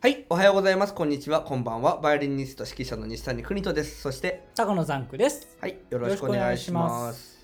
はい、おはようございます。こんにちは。こんばんは。バイオリニスト指揮者の西谷邦人です。そして、高野ザンクです。はい、よろしくお願いします。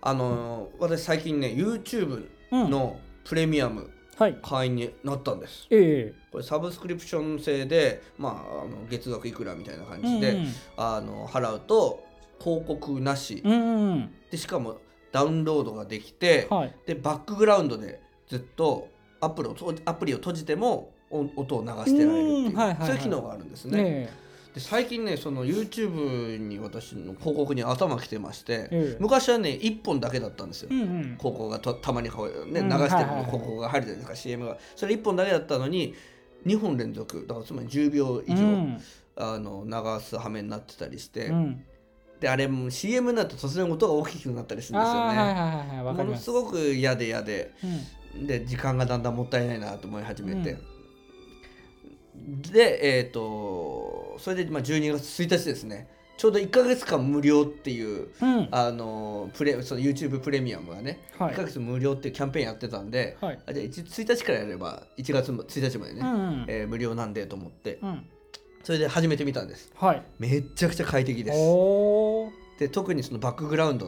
あのー、私最近ね、YouTube のプレミアムはい。会員になったんです。えこれサブスクリプション制で、まあ、あの月額いくらみたいな感えじで、あの払うと広告なしうんうん。うんでしかもダウンロードができて、うん。はい。でバックグラウンドでずっとアプリをとアプリを閉じても音音を流してられるっていう、うんはいはいはいそういう機能があるんですね。ねで最近ねその YouTube に私の広告に頭きてまして。昔はね1本だけだったんですよ。うんうん。広告がとたまにね、うん流してる広告が入るじゃないですか、CM がそれ1本だけだったのに2本連続だからつまり10秒以上、うんあの流す羽目になってたりして、うん。であれも CM になると突然音が大きくなったりするんですよね。はいはいはい。ものすごく嫌で嫌でうん。で時間がだんだんもったいないなと思い始めて、うでえっ、とそれでまあ12月1日ですねちょうど1か月間無料っていううん。あのプレその YouTube プレミアムがね、1ヶはい。月無料っていうキャンペーンやってたんで、はい。あじゃあ 1, 1日からやれば1月1日までね、うんうん。えー無料なんでと思ってうん。それで始めてみたんですはい。めっちゃくちゃ快適です。で特にそのバックグラウンド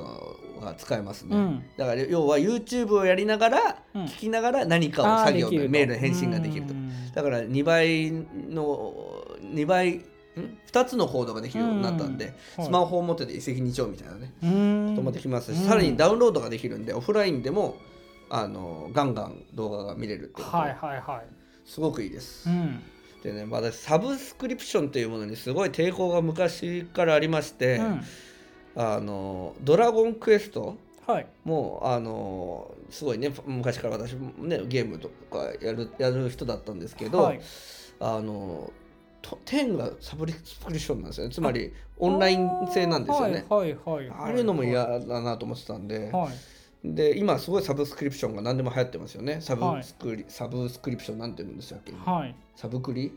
が使えますね、うん。だから要は YouTube をやりながら、うん聞きながら何かを作業メールの返信ができるとうんだから2倍の2倍ん？2つのコードができるようになったんで、はいスマホを持ってて一石二鳥みたいなね、うん。ともできますし、うんさらにダウンロードができるんでオフラインでもあのガンガン動画が見れるってことはいはいはい。すごくいいですう。ん。でね私サブスクリプションというものにすごい抵抗が昔からありまして、うん。あのドラゴンクエストはい。もうあのすごいね昔から私もねゲームとかやるやる人だったんですけど、はい。あのと10がサブスクリプションなんですよねつまりオンライン制なんですよね。はいはいはい。あれのも嫌だなと思ってたんで、はい。で今すごいサブスクリプションが何でも流行ってますよねサブスクリ、サブスクリプションなんて言うんでしたっけはい。サブクリ？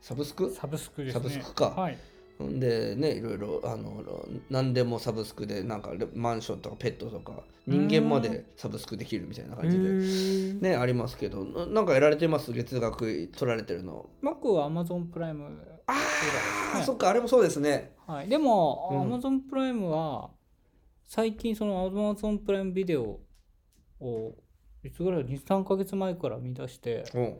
サブスク？サブスクですね。サブスクかはい。んでねいろいろあの何でもサブスクでなんかレマンションとかペットとか人間までサブスクできるみたいな感じでねありますけどななんかやられてます？月額取られてるの。僕は Amazon プライムあー、はい。そっかあれもそうですね。はい、でも、うん。Amazon プライムは最近その Amazon プライムビデオをいつぐらい23ヶ月前から見出してう。ん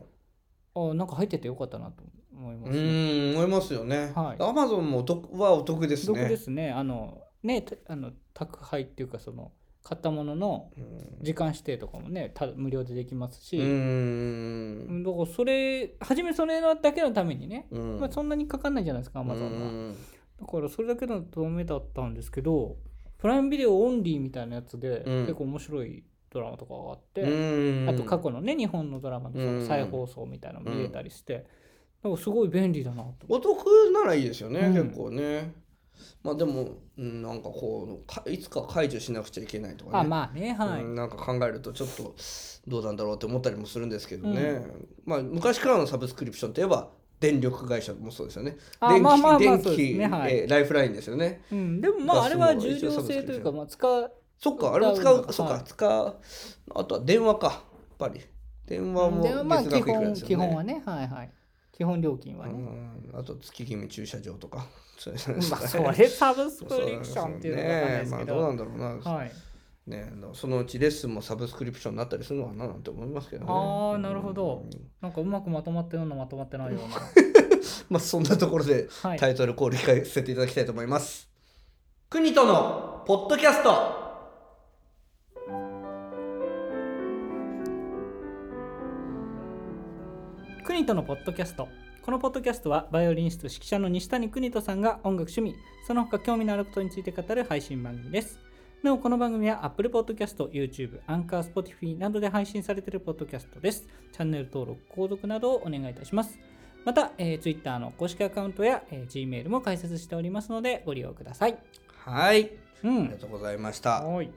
あなんか入っててよかったなと思いまうす、ね、ーん思いますよね、はい。アマゾンもお得はお得ですね。毒ですね。あのねたあの宅配っていうかその買ったもののうん。時間指定とかもねた無料でできますし、うーん。だからそれ初めそれだけのためにね、うん。まあ、そんなにかかんないじゃないですか Amazon は。うん。だからそれだけのためだったんですけどプライムビデオオンリーみたいなやつで、うん。結構面白いドラマとかがあって、うん。あと過去のね日本のドラマのその再放送みたいなのも見れたりして、なんかすごい便利だなと。お得ならいいですよね、うん。結構ね。まあでも、うん、なんかこうかいつか解除しなくちゃいけないとかね。あまあねはい、うんなんか考えるとちょっとどうなんだろうって思ったりもするんですけどね、まあ昔からのサブスクリプションといえば電力会社もそうですよね。あ電気,、まあまあまあ電そうです気、ねはい。えーライフラインですよね。うん、でもまああれは重量制というか、まあ、使うそっかあれも使う、そっか、はい。使う。あとは電話かやっぱり。電話もでまあ基月額いくら本です基本はね。はいはい基本料金はね、うん。あと月決め駐車場とか。まあそれサブスクリプションっていうのは分かんないですまあけど、どうなんだろうな、はい。ね、そのうちレッスンもサブスクリプションになったりするのかななんて思いますけどね。あーなるほど。うん。なんかうまくまとまったようなまとまってないような。まあそんなところではい。タイトルコール控えさせていただきたいと思います。国とのポッドキャスト国とのポッドキャスト。このポッドキャストはバイオリニスト指揮者の西谷邦人さんが音楽趣味。その他興味のあることについて語る配信番組です。なおこの番組は Apple Podcast、YouTube、Anchor、Spotify などで配信されているポッドキャストです。チャンネル登録、購読などをお願いいたします。また、えー Twitter の公式アカウントや、えー Gmail も開設しておりますのでご利用ください。はい、うありんがとうございました。はい。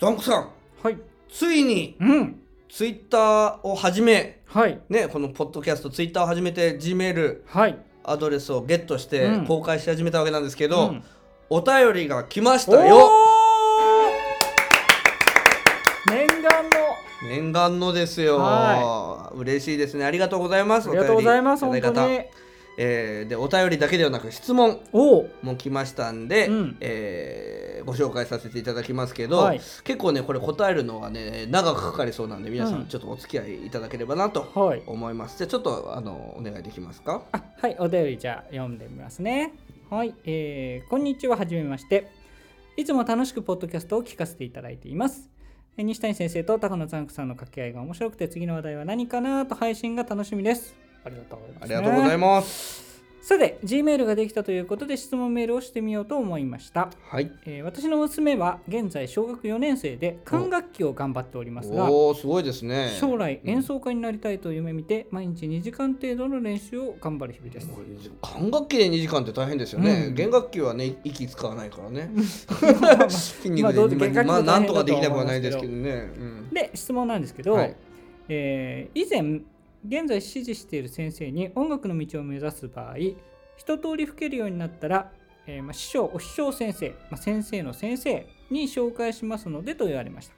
ザンクさん、はい。ついにうんツイッターを始め、はい。ね、このポッドキャスト、ツイッターを始めて、Gmail はい。アドレスをゲットしてうん。公開し始めたわけなんですけど、うん。お便りが来ましおたよ。ー。念願の。念願のですよ、は嬉しいですね。ありがとうございます。ありがとうございます。本当にえーでお便りだけではなく質問も来ましたんで、うん。えーご紹介させていただきますけど、はい。結構ねこれ答えるのがね長くかかりそうなんで皆さうん。んちょっとお付き合いいただければなとはい。思います、じゃあちょっとあのお願いできますか？あはいお便りじゃあ読んでみますね。はい、えーこんにちははじめまして。いつも楽しくポッドキャストを聞かせていただいています。えー西谷先生と高野ザンクさんの掛け合いが面白くて次の話題は何かなと配信が楽しみですありがとうございます、ありがとうございます。さて G メールができたということで質問メールをしてみようと思いました、はい。えー私の娘は現在小学4年生で管楽器を頑張っておりますがおおすごいですね。将来うん。演奏家になりたいと夢見て毎日2時間程度の練習を頑張る日々です。管楽器で2時間って大変ですよね、うん。弦楽器はね息使わないからね。筋肉まあどうで、ぞ弦楽器もまあ、なんとかできなくはないですけどね、うん。で質問なんですけど、はい。えー以前現在指示している先生に音楽の道を目指す場合一通り吹けるようになったら、えーまあ、師匠お師匠先生、まあ、先生の先生に紹介しますのでと言われました。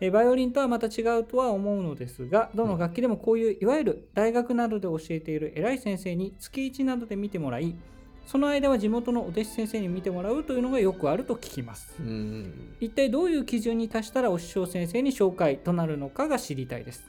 えーバイオリンとはまた違うとは思うのですがどの楽器でもこういういわゆる大学などで教えている偉い先生に月1などで見てもらいその間は地元のお弟子先生に見てもらうというのがよくあると聞きます。うん。一体どういう基準に達したらお師匠先生に紹介となるのかが知りたいです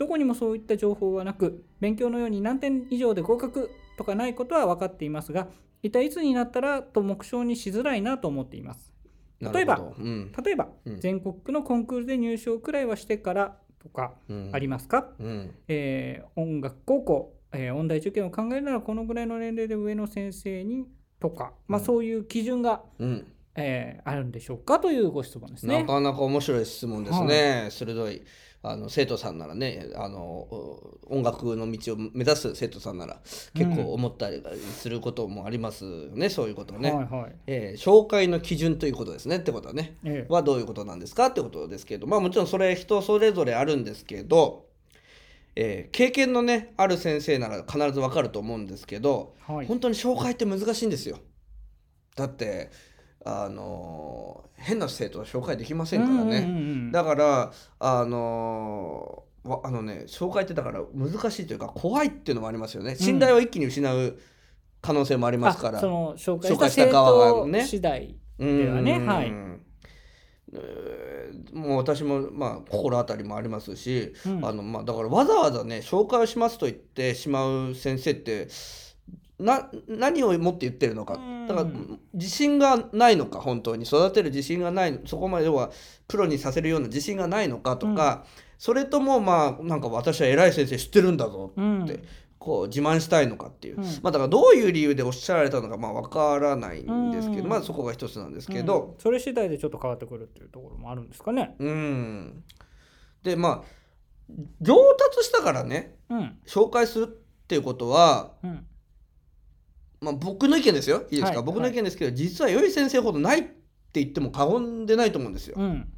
どこにもそういった情報はなく勉強のように何点以上で合格とかないことは分かっていますが一体いつになったらと目標にしづらいなと思っています。な例えばうん。例えば、うん。全国区のコンクールで入賞くらいはしてからとかうん。ありますか、うん。えー音楽高校、えー音大受験を考えるならこのぐらいの年齢で上の先生にとか、まあ、うん。そういう基準が、うん。えーあるんでしょうかというご質問ですね。なかなか面白い質問ですね、鋭いあの生徒さんならねあのお音楽の道を目指す生徒さんなら結構思ったりすることもありますよね、そういうことね、はいはい。えー紹介の基準ということですねってことはね。ええ。はどういうことなんですかってことですけどまあもちろんそれ人それぞれあるんですけど、えー経験のねある先生なら必ずわかると思うんですけど、はい。本当に紹介って難しいんですよ。だってあのー変な生徒は紹介できませんからね、うんうんうんだからあのあのね紹介ってだから難しいというか怖いっていうのもありますよね。信頼を一気に失う可能性もありますから、あその紹介した側がね。次第うんではね。はい。えーもう私もまあ心当たりもありますし、うん。あのまあだからわざわざね紹介をしますと言ってしまう先生ってな何をもって言ってるのか。うん。だから自信がないのか本当に。育てる自信がないそこまで要はプロにさせるような自信がないのかとか、それともまあなんか私は偉い先生知ってるんだぞうん。ってこう自慢したいのかっていう、うん。まあだからどういう理由でおっしゃられたのかまあわからないんですけど、うん。まあそこが一つなんですけど、うん。それ次第でちょっと変わってくるっていうところもあるんですかね。うん、でまあ上達したからねうん。紹介するっていうことは、うんまあ、僕の意見ですよ。いいですか、はい僕の意見ですけど、実は良い先生ほどないって言っても過言でないと思うんですよ。うん。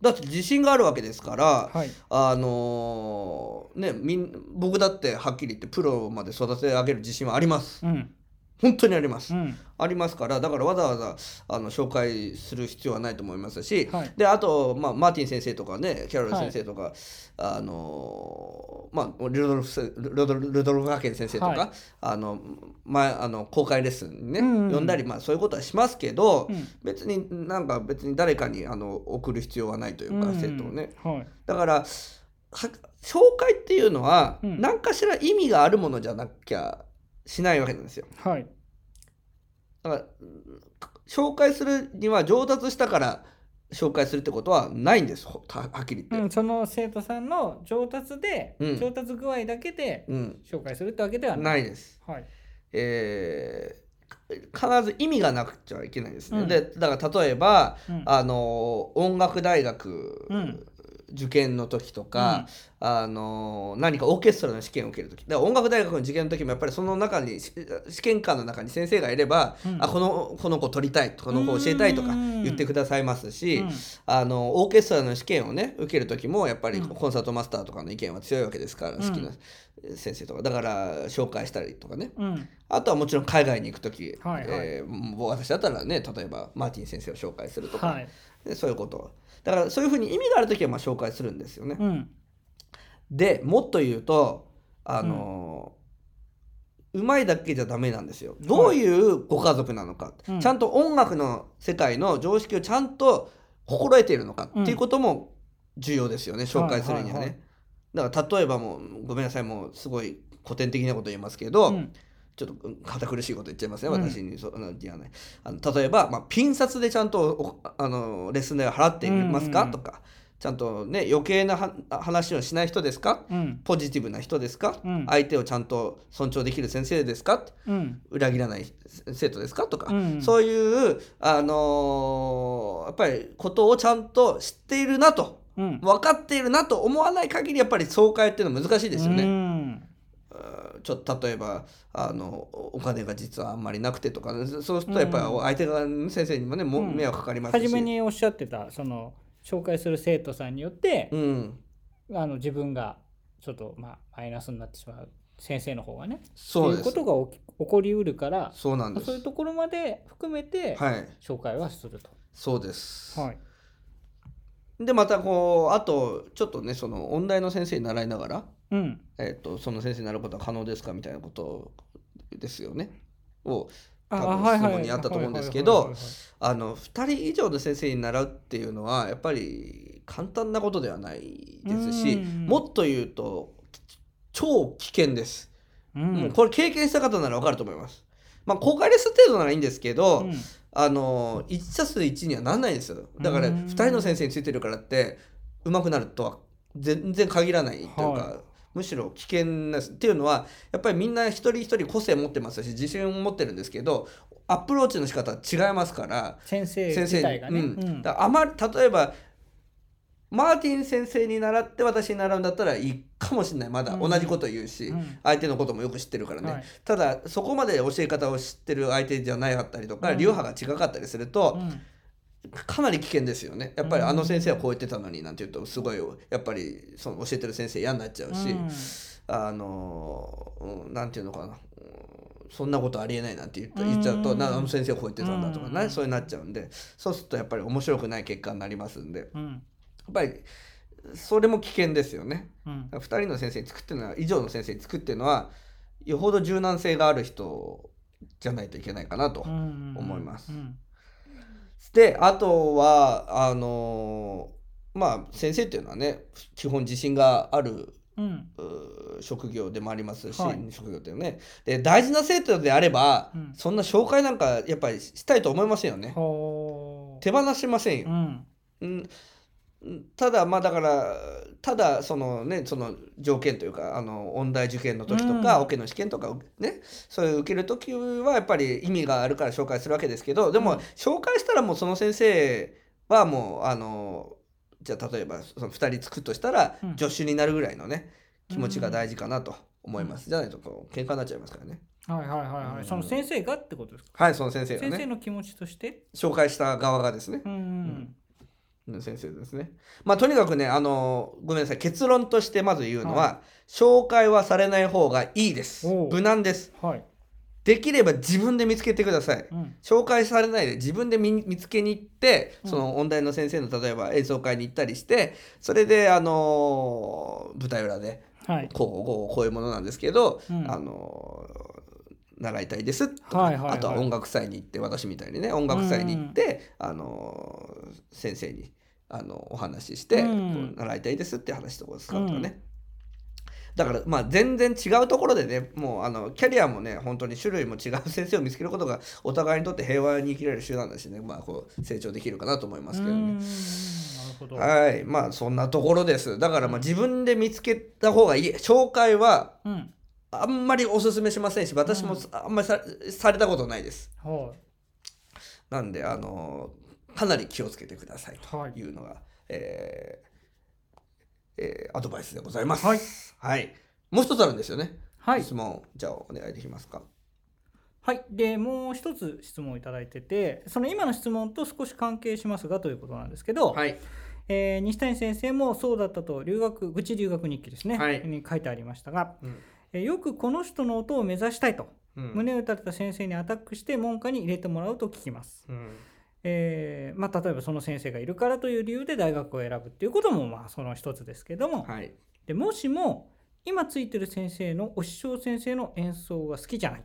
だって自信があるわけですから、はい。あのーねみん僕だってはっきり言ってプロまで育て上げる自信はあります。うん本当にあります、うん。ありますからだからわざわざあの紹介する必要はないと思いますし、はい。であと、まあ、マーティン先生とかねキャロル先生とか、あのーまあルドルフせルドルルドルフ学園先生とか、はい。あの前あの公開レッスンにね、うんうん呼んだり、まあ、そういうことはしますけど、うん。別になんか別に誰かにあの送る必要はないというか、うん。生徒をね。はい。だからは紹介っていうのは、うん。何かしら意味があるものじゃなきゃしないわけなんですよ。はいだからうん紹介するには上達したから紹介するってことはないんですほははっきり言って。うん、その生徒さんの上達で、うん上達具合だけでうん、紹介するってわけではない。ないです。はい。えー必ず意味がなくちゃいけないんですね。うんでだから例えばうんあの音楽大学、うん受験の時とか、あの何かオーケストラの試験を受ける時。だから音楽大学の受験の時もやっぱりその中にし試験官の中に先生がいれば、うん。あこのこの子取りたいこの子教えたいとか言ってくださいますし、うん。あのオーケストラの試験をね受ける時もやっぱりうん。コンサートマスターとかの意見は強いわけですから、うん。好きな先生とか。だから紹介したりとかね。うん。あとはもちろん海外に行く時、はいはい。えー私だったらね例えばマーティン先生を紹介するとか、はい。でそういうことだからそういうふうに意味がある時はまあ紹介するんですよね。うん。でもっと言うとあのーうまいだけじゃダメなんですよ。どういうご家族なのか、うん。ちゃんと音楽の世界の常識をちゃんと心得ているのかっていうことも重要ですよね、紹介するにはね。はいはい。だから例えばもうごめんなさいもうすごい古典的なこと言いますけど、うんちょっと堅苦しいこと言っちゃいますね、うん。私に。そあの言わないあの例えば、まあ、ピン札でちゃんとおあのレッスン代を払っていますか、うんうんとか。ちゃんとね余計なは話をしない人ですか？うん。ポジティブな人ですか、うん。相手をちゃんと尊重できる先生ですか？うん。裏切らない生徒ですか？とか、うんそういう、あのーやっぱりことをちゃんと知っているなと。うん。分かっているなと思わない限りやっぱり総会っていうのは難しいですよね。うんちょっと例えばあのお金が実はあんまりなくてとか、ね、そうするとやっぱり相手側の先生にもね、もうん。迷惑かかりますし。初めにおっしゃってたその紹介する生徒さんによって、うん、あの自分がちょっとまあマイナスになってしまう先生の方がねそういうことが起き起こりうるからそうなんです。そういうところまで含めてはい。紹介はすると。そうです、はい。でまたこうあとちょっとねその音大の先生に習いながら、うん。えっとその先生になることは可能ですかみたいなことですよね。をあ多分質問にあったと思うんですけどはいはいはいはいあの2人以上の先生に習うっていうのはやっぱり簡単なことではないですしうん。もっと言うと超危険です。うん。もうこれ経験した方なら分かると思います。まあ公開レッスン程度ならいいんですけど、うん。あの1たす1にはなんないんですよ。だからうん。2人の先生についてるからって上手くなるとは全然限らないというか、はいむしろ危険なっていうのはやっぱりみんな一人一人個性持ってますし自信を持ってるんですけどアプローチの仕方は違いますから先生自体がね。うん。うん。だあまり例えばマーティン先生に習って私に習うんだったらいいかもしれない。まだうん。同じこと言うし、うん。相手のこともよく知ってるからね、はい。ただそこまで教え方を知ってる相手じゃなかったりとか、うん。流派が違かったりすると、うんかなり危険ですよね。やっぱりうん。あの先生はこう言ってたのになんて言うとすごいやっぱりその教えてる先生嫌になっちゃうし、うん。あのうんなんていうのかな、うんそんなことありえないなんて言った言っちゃうと、うんなあの先生はこう言ってたんだとかね、うん。そうになっちゃうんで。そうするとやっぱり面白くない結果になりますんで。やうん。っぱりそれも危険ですよね。うん。2人の先生に作ってるのは以上の先生に作ってるのはよほど柔軟性がある人じゃないといけないかなと。うん。思います。うんであとはあのーまあ先生っていうのはね基本自信があるうん。職業でもありますし、はい。職業っていうね。で大事な生徒であれば、うん。そんな紹介なんかやっぱりしたいと思いませんよね。手放しませんよ。う、ん。うんただまあだからただそのねその条件というかあの音大受験の時とか、うん。オケの試験とかねそういう受ける時はやっぱり意味があるから紹介するわけですけどでも、うん。紹介したらもうその先生はもうあのじゃあ例えばその2人つくとしたら、うん。助手になるぐらいのね気持ちが大事かなと思います、じゃないとこう喧嘩になっちゃいますからね。はいはいはいはうん。いその先生がってことですか？はいその先生が先生ねの気持ちとして？紹介した側がですね。うんうん。の先生ですね。まあとにかくねあのごめんなさい。結論としてまず言うのは、紹介はされない方がいいです。無難です。はい。できれば自分で見つけてください。うん。紹介されないで自分で見見つけに行ってうん。その音大の先生の例えば演奏会に行ったりしてそれであの舞台裏ではい。こうこうこういうものなんですけど、うん。あの習いたいですとか、はいはいはい。あとは音楽祭に行って私みたいにね音楽祭に行って、あの先生にあのお話しして、うん。習いたいですって話とか使うとかね、だからまあ全然違うところでねもうあのキャリアもね本当に種類も違う先生を見つけることがお互いにとって平和に生きられる手段だしねまあこう成長できるかなと思いますけどね。はい。まあそんなところです。だからまあ自分で見つけた方がいい。紹介はうんあんまりおすすめしませんし私もあんまりさされたことないですはいなんであのかなり気をつけてくださいはいというのが、えーえーアドバイスでございます。はい。はい。もう一つあるんですよね。はい質問、じゃあお願いできますか。はい、でもう一つ質問をいただいててその今の質問と少し関係しますがということなんですけど、はい。えー西谷先生もそうだったと留学愚痴留学日記ですね、はいに書いてありましたが、うんえーよくこの人の音を目指したいと、うん。胸を打たれた先生にアタックして門下に入れてもらうと聞きます、うん。えーまあ、例えばその先生がいるからという理由で大学を選ぶっていうこともまあその一つですけども、はい。でもしも今ついてる先生のお師匠先生の演奏が好きじゃない、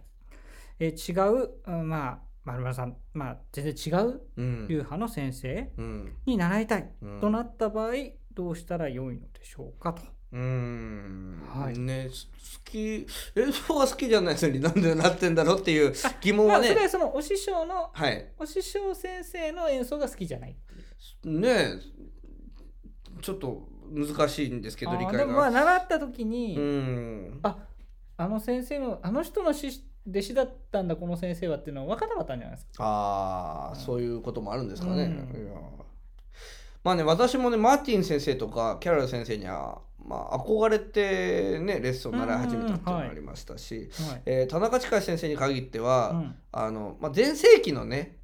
えー違う、うんまあ丸村さん、まあ、全然違ううん。流派の先生うん。に習いたいうん。となった場合どうしたら良いのでしょうかと。うーん。はい。ねす好き演奏が好きじゃない人になんでなってんだろうっていう疑問 まあ、はねそれはそのお師匠のはい。お師匠先生の演奏が好きじゃないねちょっと難しいんですけどあ理解ーでもまあが習った時に、うん。ああの先生のあの人の師弟子だったんだこの先生はっていうのは分からなかったんじゃないですか。ああそういうこともあるんですかね、うん。いや。まあね私もねマーティン先生とかキャロル先生にはまあ憧れてねレッスンを習い始めたっていうのがありましたし、はい。えー田中親先生に限っては、うん。あのまあ、全盛期のね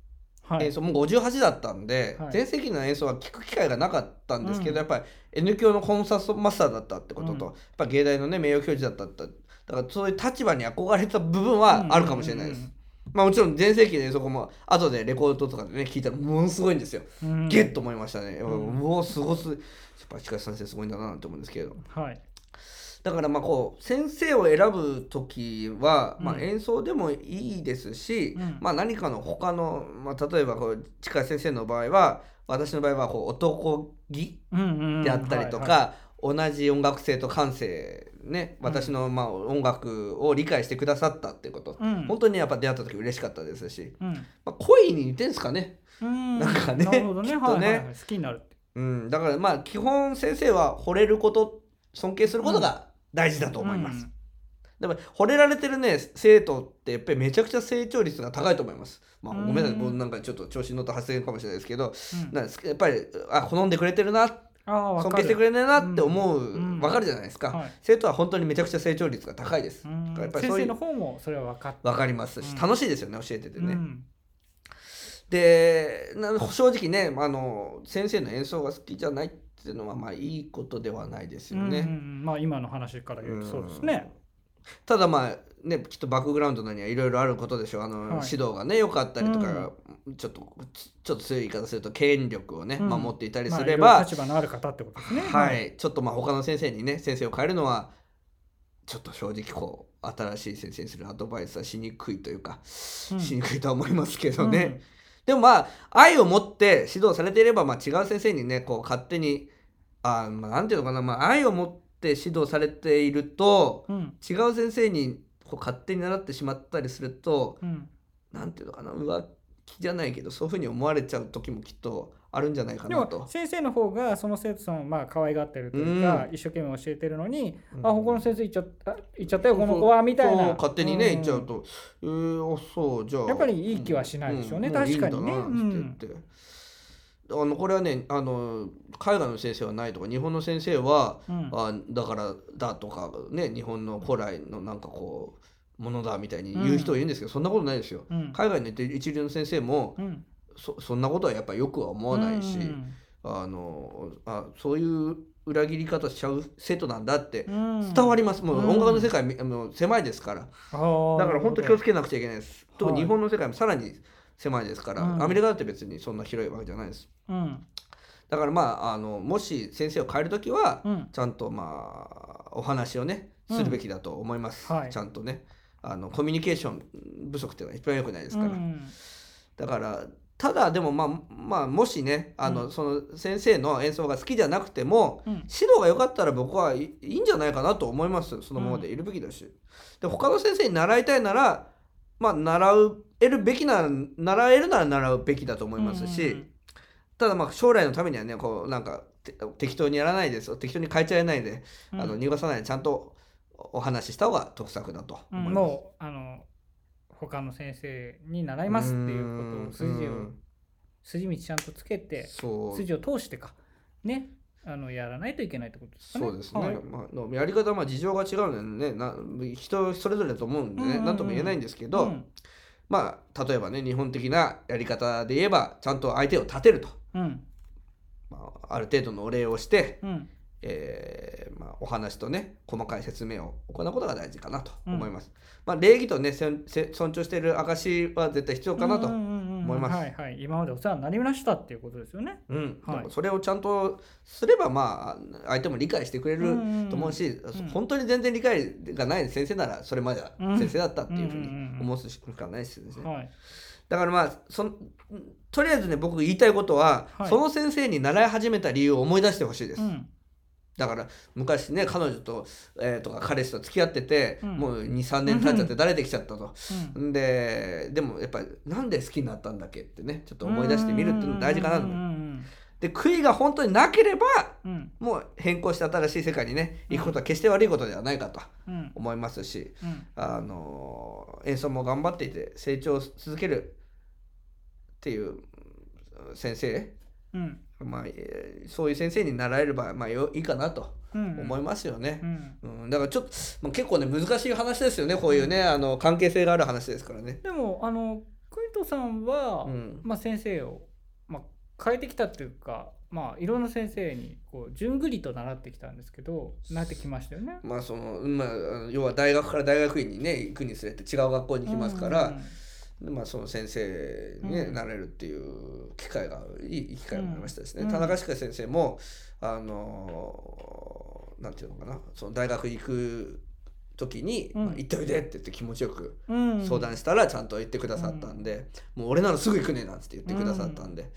はい。演奏もう58だったんで、はい。全盛期の演奏は聴く機会がなかったんですけど、うんやっぱり N 教のコンサートマスターだったってことと、うん。やっぱり芸大のね名誉教授だったってだからそういう立場に憧れた部分はあるかもしれないです。まあもちろん全盛期の演奏も後でレコードとかでね聞いたらものすごいんですよ。ゲッと思いましたね。うんうおすごす。やっぱ近先生すごいんだなと思うんですけど。はい。だからまあこう先生を選ぶ時は、まあ、うん演奏でもいいですし、うんまあ、何かの他の、まあ、例えばこう近井先生の場合は私の場合はこう男気であったりとか、同じ音楽性と感性ね私のまあ音楽を理解してくださったっていうこと、いうん。本当にやっぱ出会った時嬉しかったですし、うん。まあ、恋に似てんすかね。うん。なんかねなるほどね。きっとね。はいは好きになるってうん、だからまあ基本先生は惚れること尊敬することが大事だと思います。でも惚れられてるね生徒ってやっぱりめちゃくちゃ成長率が高いと思います。まあ、うん。ごめんなさい、僕なんかちょっと調子に乗った発言かもしれないですけど、うん。なんですやっぱりあ好んでくれてるなああわかる尊敬してくれてるなって思う、うん分かるじゃないですか、はい。生徒は本当にめちゃくちゃ成長率が高いです。うん。やっぱりそういう先生の方もそれは分かって。分かりますし、うん。楽しいですよね教えててね。うん。でな正直ねあの先生の演奏が好きじゃないっていうのはまあいいことではないですよね。うんうんうん。まあ今の話から言うとそうですね。ただまあねきっとバックグラウンドにはいろいろあることでしょう。あの、はい。指導がね良かったりとか、ちょっとちちょっと強い言い方すると権力をね、うん。守っていたりまあすれば、いろいろ立場のある方ってことですね。はい、ちょっとまあ他の先生にね先生を変えるのはちょっと正直こう新しい先生にするアドバイスはしにくいというか、うん。しにくいとは思いますけどね、でもまあ愛を持って指導されていれば、まあ、違う先生にねこう勝手にあ、まあ、なんていうのかな、まあ、愛を持って指導されているとうんうん。違う先生にこう勝手に習ってしまったりするとうん。なんていうのかな浮気じゃないけどそういうふうに思われちゃう時もきっとあるんじゃないかなと。先生の方がその生徒さんをまあ可愛がってるというか、一生懸命教えてるのに、うん。あ他の先生行っちゃった行っちゃったよこの子はみたいな。勝手にねん。言っちゃうと、えー、あそうじゃあ。やっぱりいい気はしないでしょうね。ん確かにね。いいんだなって言って、あのこれはねあの海外の先生はないとか日本の先生は、うん。あだからだとかね日本の古来のなんかこうものだみたいに言う人はいるんですけど、そんなことないですよ。うん。海外の一流の先生もうん。そそんなことはやっぱりよくは思わないし、うん。あのあそういう裏切り方しちゃう生徒なんだってうん。伝わります、もううん。音楽の世界みあの狭いですから。だから本当気をつけなくちゃいけないです。特にはい日本の世界もさらに狭いですから、うん。アメリカだって別にそんな広いわけじゃないです。うん。だからまああのもし先生を変える時は、うん。ちゃんとまあお話をねするべきだと思います、はい。ちゃんとね。あのコミュニケーション不足っていうのは一番良くないですから、うんだからただでもまあまあもしねあの、うん。その先生の演奏が好きじゃなくても、うん。指導が良かったら僕はいいいんじゃないかなと思います。そのままでいるべきだし、で他の先生に習いたいならまあ習えるべきなら習えるなら習うべきだと思いますし、うんただまあ将来のためにはねこうなんかて適当にやらないです適当に変えちゃえないで、うん。あの逃がさないでちゃんとお話しした方が得策だとうん思います。もうあの他の先生に習いますっていうことを筋をうん筋道ちゃんとつけて筋を通してか。ねあのやらないといけないってことですかね。そうですね、はい。まあの、やり方はまあ事情が違うのでね。な人それぞれだと思うんでね、うんとも言えないんですけど、うん。まあ例えばね日本的なやり方で言えばちゃんと相手を立てると、うん。まあ、ある程度のお礼をして、うんえーまあ、お話とね細かい説明を行うことが大事かなとうん。思います。まあ、礼儀とね尊重している証は絶対必要かなと、うんうんうんうん。うん思います。はいはい、今までお世話になりましたっていうことですよね。はい。でもそれをちゃんとすればまあ相手も理解してくれると思うし、ん。本当に全然理解がない先生ならそれまではうん先生だったっていうふうにうんうんうんうん。思うしかないですよね。はい。だからまあそんとりあえずね僕言いたいことは、はい。その先生に習い始めた理由を思い出してほしいです。うんだから昔ね彼女と,、えーとか彼氏と付き合ってて、うん。もう23年経っちゃって誰できちゃったと。うん。ででもやっぱりなんで好きになったんだっけってねちょっと思い出してみるっていうのが大事かなとで悔いが本当になければうん。うんもう変更して新しい世界にね行くことは決して悪いことではないかとうん。思いますし、うん。あの演奏も頑張っていて成長を続けるっていう先生、うん。まあ、えーそういう先生になられれば、まあ、よいいかなとうん。思いますよね。うん。うん、だからちょっと、まあ、結構ね難しい話ですよねこういうねあの関係性がある話ですからね。でもあのクイントさんは、うん。まあ、先生を、まあ、変えてきたっていうか、まあ、いろんな先生にこう順繰りと習ってきたんですけど習ってきましたよね。まあそのまあ、要は大学から大学院にね行くにつれて違う学校に行きますから、でまあ、その先生に、なれるっていう機会がいい機会になりましたですね、うん。田中歯科先生もあのなんていうのかな。その大学行く時に、うん。まあ行っておいでって言って気持ちよくうん。うん相談したらちゃんと言ってくださったんで、もう俺ならすぐ行くねなんつって言ってくださったんで、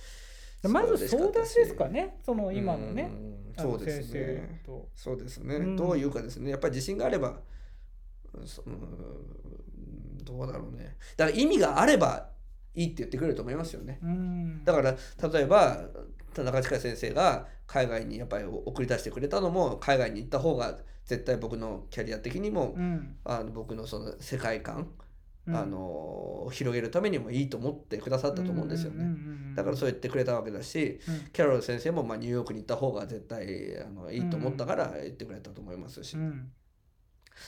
まずすごい嬉しかったし。相談ですかね。その今のね。うん。あのそうです先ね生と。そうですね、うん。どういうかですね。やっぱり自信があればそうんどうだろうね。だから意味があればいいって言ってくれると思いますよね。うん。だから例えば田中千佳先生が海外にやっぱり送り出してくれたのも海外に行った方が絶対僕のキャリア的にも、うん。あの僕のその世界観、うん。あの広げるためにもいいと思ってくださったと思うんですよね、だからそう言ってくれたわけだし、うん。キャロル先生もまあニューヨークに行った方が絶対あのいいと思ったから言ってくれたと思いますし、うん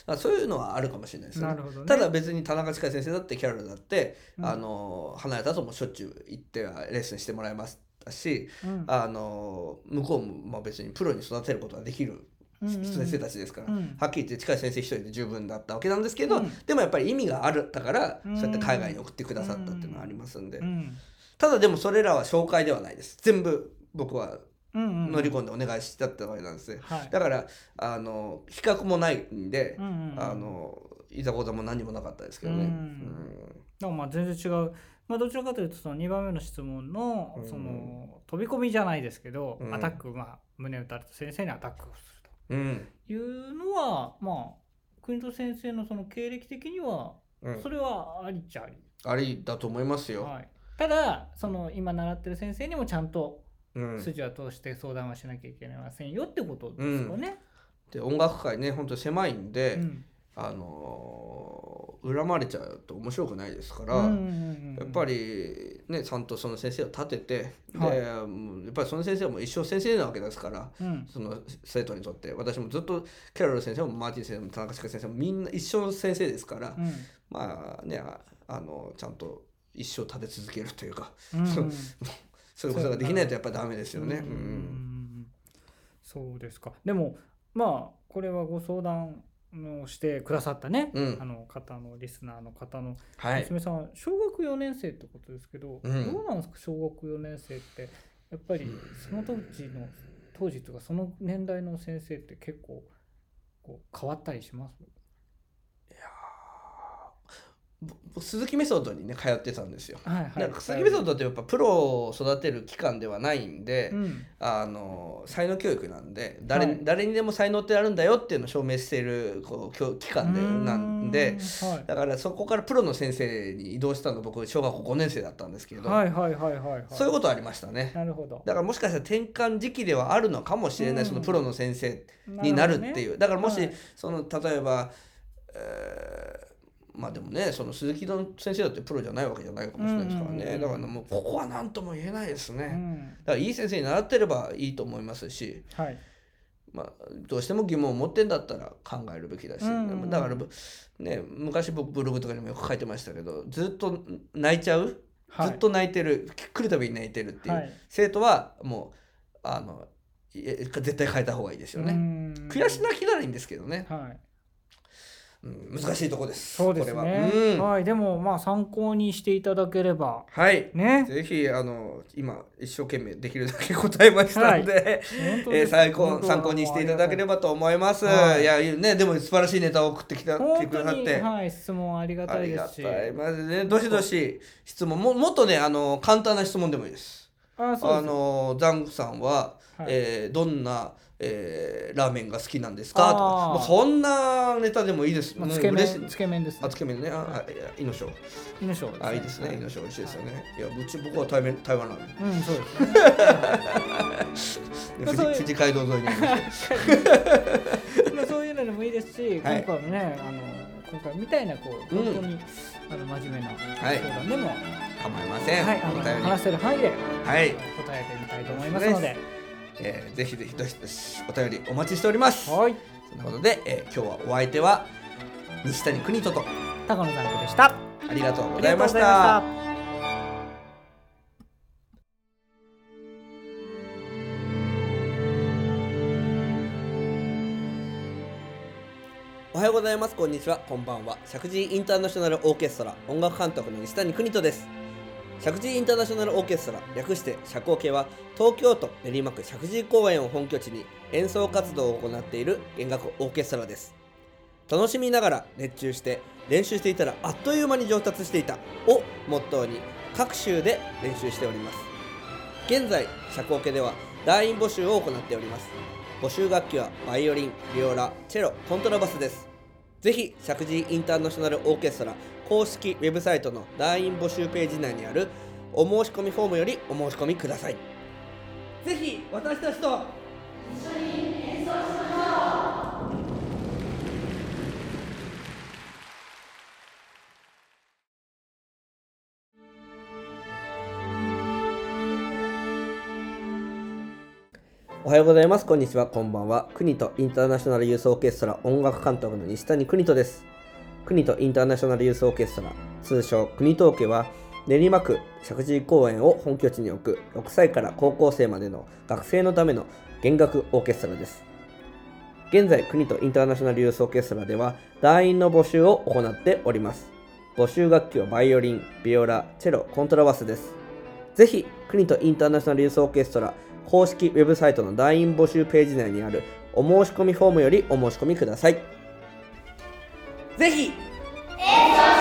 らそういうのはあるかもしれないですよね。なるほどね。ただ別に田中千佳先生だってキャロルだって、うん。あの離れた後もしょっちゅう行ってはレッスンしてもらいましたし、うん。あの向こうもまあ別にプロに育てることができる先生たちですから、うん。はっきり言って近い先生一人で十分だったわけなんですけど、うん。でもやっぱり意味があるったから、うん。そうやって海外に送ってくださったっていうのはありますんで、うん。ただでもそれらは紹介ではないです。全部僕は乗り込んでお願いしたってわけなんですよ、はい。だからあの比較もないんで、うんうんうん。あのいざこざも何もなかったですけどね、うんでもまあ全然違う、まあ、どちらかというとその2番目の質問のうんその飛び込みじゃないですけど、うん。アタック、まあ、胸打たれた先生にアタックをすうんうん。るというのはまあ国戸先生のその経歴的にはうん。それはありっちゃあり、ありだと思いますよ、はい、ただその今習ってる先生にもちゃんとうん、筋は通して相談はしなきゃいけませんよってことですよね。で音楽界ね本当狭いんで、うん。あのー恨まれちゃうと面白くないですから、うんうんうんうんやっぱりねちゃんとその先生を立てて、はい。でやっぱりその先生はもう一生先生なわけですからうん。その生徒にとって。私もずっとキャロル先生もマーティン先生も田中千佳先生もみんな一生の先生ですから、うん。まあねああのちゃんと一生立て続けるというかうん。そ うそういうことができないとやっぱダメですよね。うん。そうですか。でもまあこれはご相談をしてくださったね、うん。あの方のリスナーの方のはい。娘さんは小学4年生ってことですけど、うん。どうなんですか？小学4年生って。やっぱりその当時の当時とかその年代の先生って結構こう変わったりします？鈴木メソッドにね通ってたんですよ。はいはいなんか鈴木メソッドってやっぱプロを育てる機関ではないんで、うん。あの才能教育なんで誰,、はい。誰にでも才能ってあるんだよっていうのを証明しているこう教機関でなんではい。だからそこからプロの先生に移動したのが僕小学校5年生だったんですけど、はいはいはいはいはい。そういうことありましたね。なるほど。だからもしかしたら転換時期ではあるのかもしれない、うん。そのプロの先生になるっていう、だからもし、はい。その例えば、えーまあでもねその鈴木の先生だってプロじゃないわけじゃないかもしれないですからね、だからもうここは何とも言えないですね、うん。だからいい先生に習ってればいいと思いますし、はい。まあ、どうしても疑問を持ってんだったら考えるべきだし、うんうんうん。だから、ね、昔僕ブログとかにもよく書いてましたけどずっと泣いちゃう、はい。ずっと泣いてる？来るたびに泣いてるっていう、はい。生徒はもうあの絶対変えた方がいいですよね。うん。悔し泣きならいいんですけどね、はい。うん、難しいとこです。そうですこれは。ね、うん。はいでもまあ参考にしていただければ。はい。ね。ぜひあの今一生懸命できるだけ答えましたので、えー本当です。参考参考にしていただければと思います。はい。い、やいいねでも素晴らしいネタを送ってきた来てくださって。はい質問ありがたいですし。たい。まずね、どしどし質問ももっとねあの簡単な質問でもいいです。ああそうです。のザンさんは、はい。えーどんな、えーラーメンが好きなんですか？とか、あーもうそんなネタでもいいです。まあつけ麺つけ麺ですあつけ麺ね。あ、あい。やイノショウ。イノショウあいいですね。イノショウ美味しいですよね。いやうち僕は台湾台湾ラーメン。うんそうですね。富士富士街道沿いに そういうのでもいいですし、はい。今回もねあの今回みたいなこううん。本当に、あの真面目なはい。相談でも、構いません。はい、あの話せる範囲ではい、答えてみたいと思いますので、えーぜひぜひどしどしお便りお待ちしております。はい、ということで、えー今日はお相手は西谷邦人と高野さんでした。ありがとうございました。おはようございます。こんにちは。こんばんは。石神井インターナショナルオーケストラ音楽監督の西谷邦人です。石神インターナショナルオーケストラ略して社交系は東京都練馬区石神公園を本拠地に演奏活動を行っている弦楽オーケストラです。楽しみながら熱中して練習していたらあっという間に上達していたをモットーに各州で練習しております。現在社交系では団員募集を行っております。募集楽器はバイオリンビオラチェロコントラバスです。ぜひ石神インターナショナルオーケストラ公式ウェブサイトの団員募集ページ内にあるお申し込みフォームよりお申し込みくださいぜひ私たちとおはようございます。こんにちは。こんばんは。国とインターナショナルユースオーケストラ音楽監督の西谷邦人です。国とインターナショナルユースオーケストラ、通称国東家は、練馬区石神井公園を本拠地に置く6歳から高校生までの学生のための弦楽オーケストラです。現在、国とインターナショナルユースオーケストラでは、団員の募集を行っております。募集楽器はバイオリン、ビオラ、チェロ、コントラバスです。ぜひ、国とインターナショナルユースオーケストラ公式ウェブサイトの団員募集ページ内にあるお申し込みフォームよりお申し込みください。ぜひ。演奏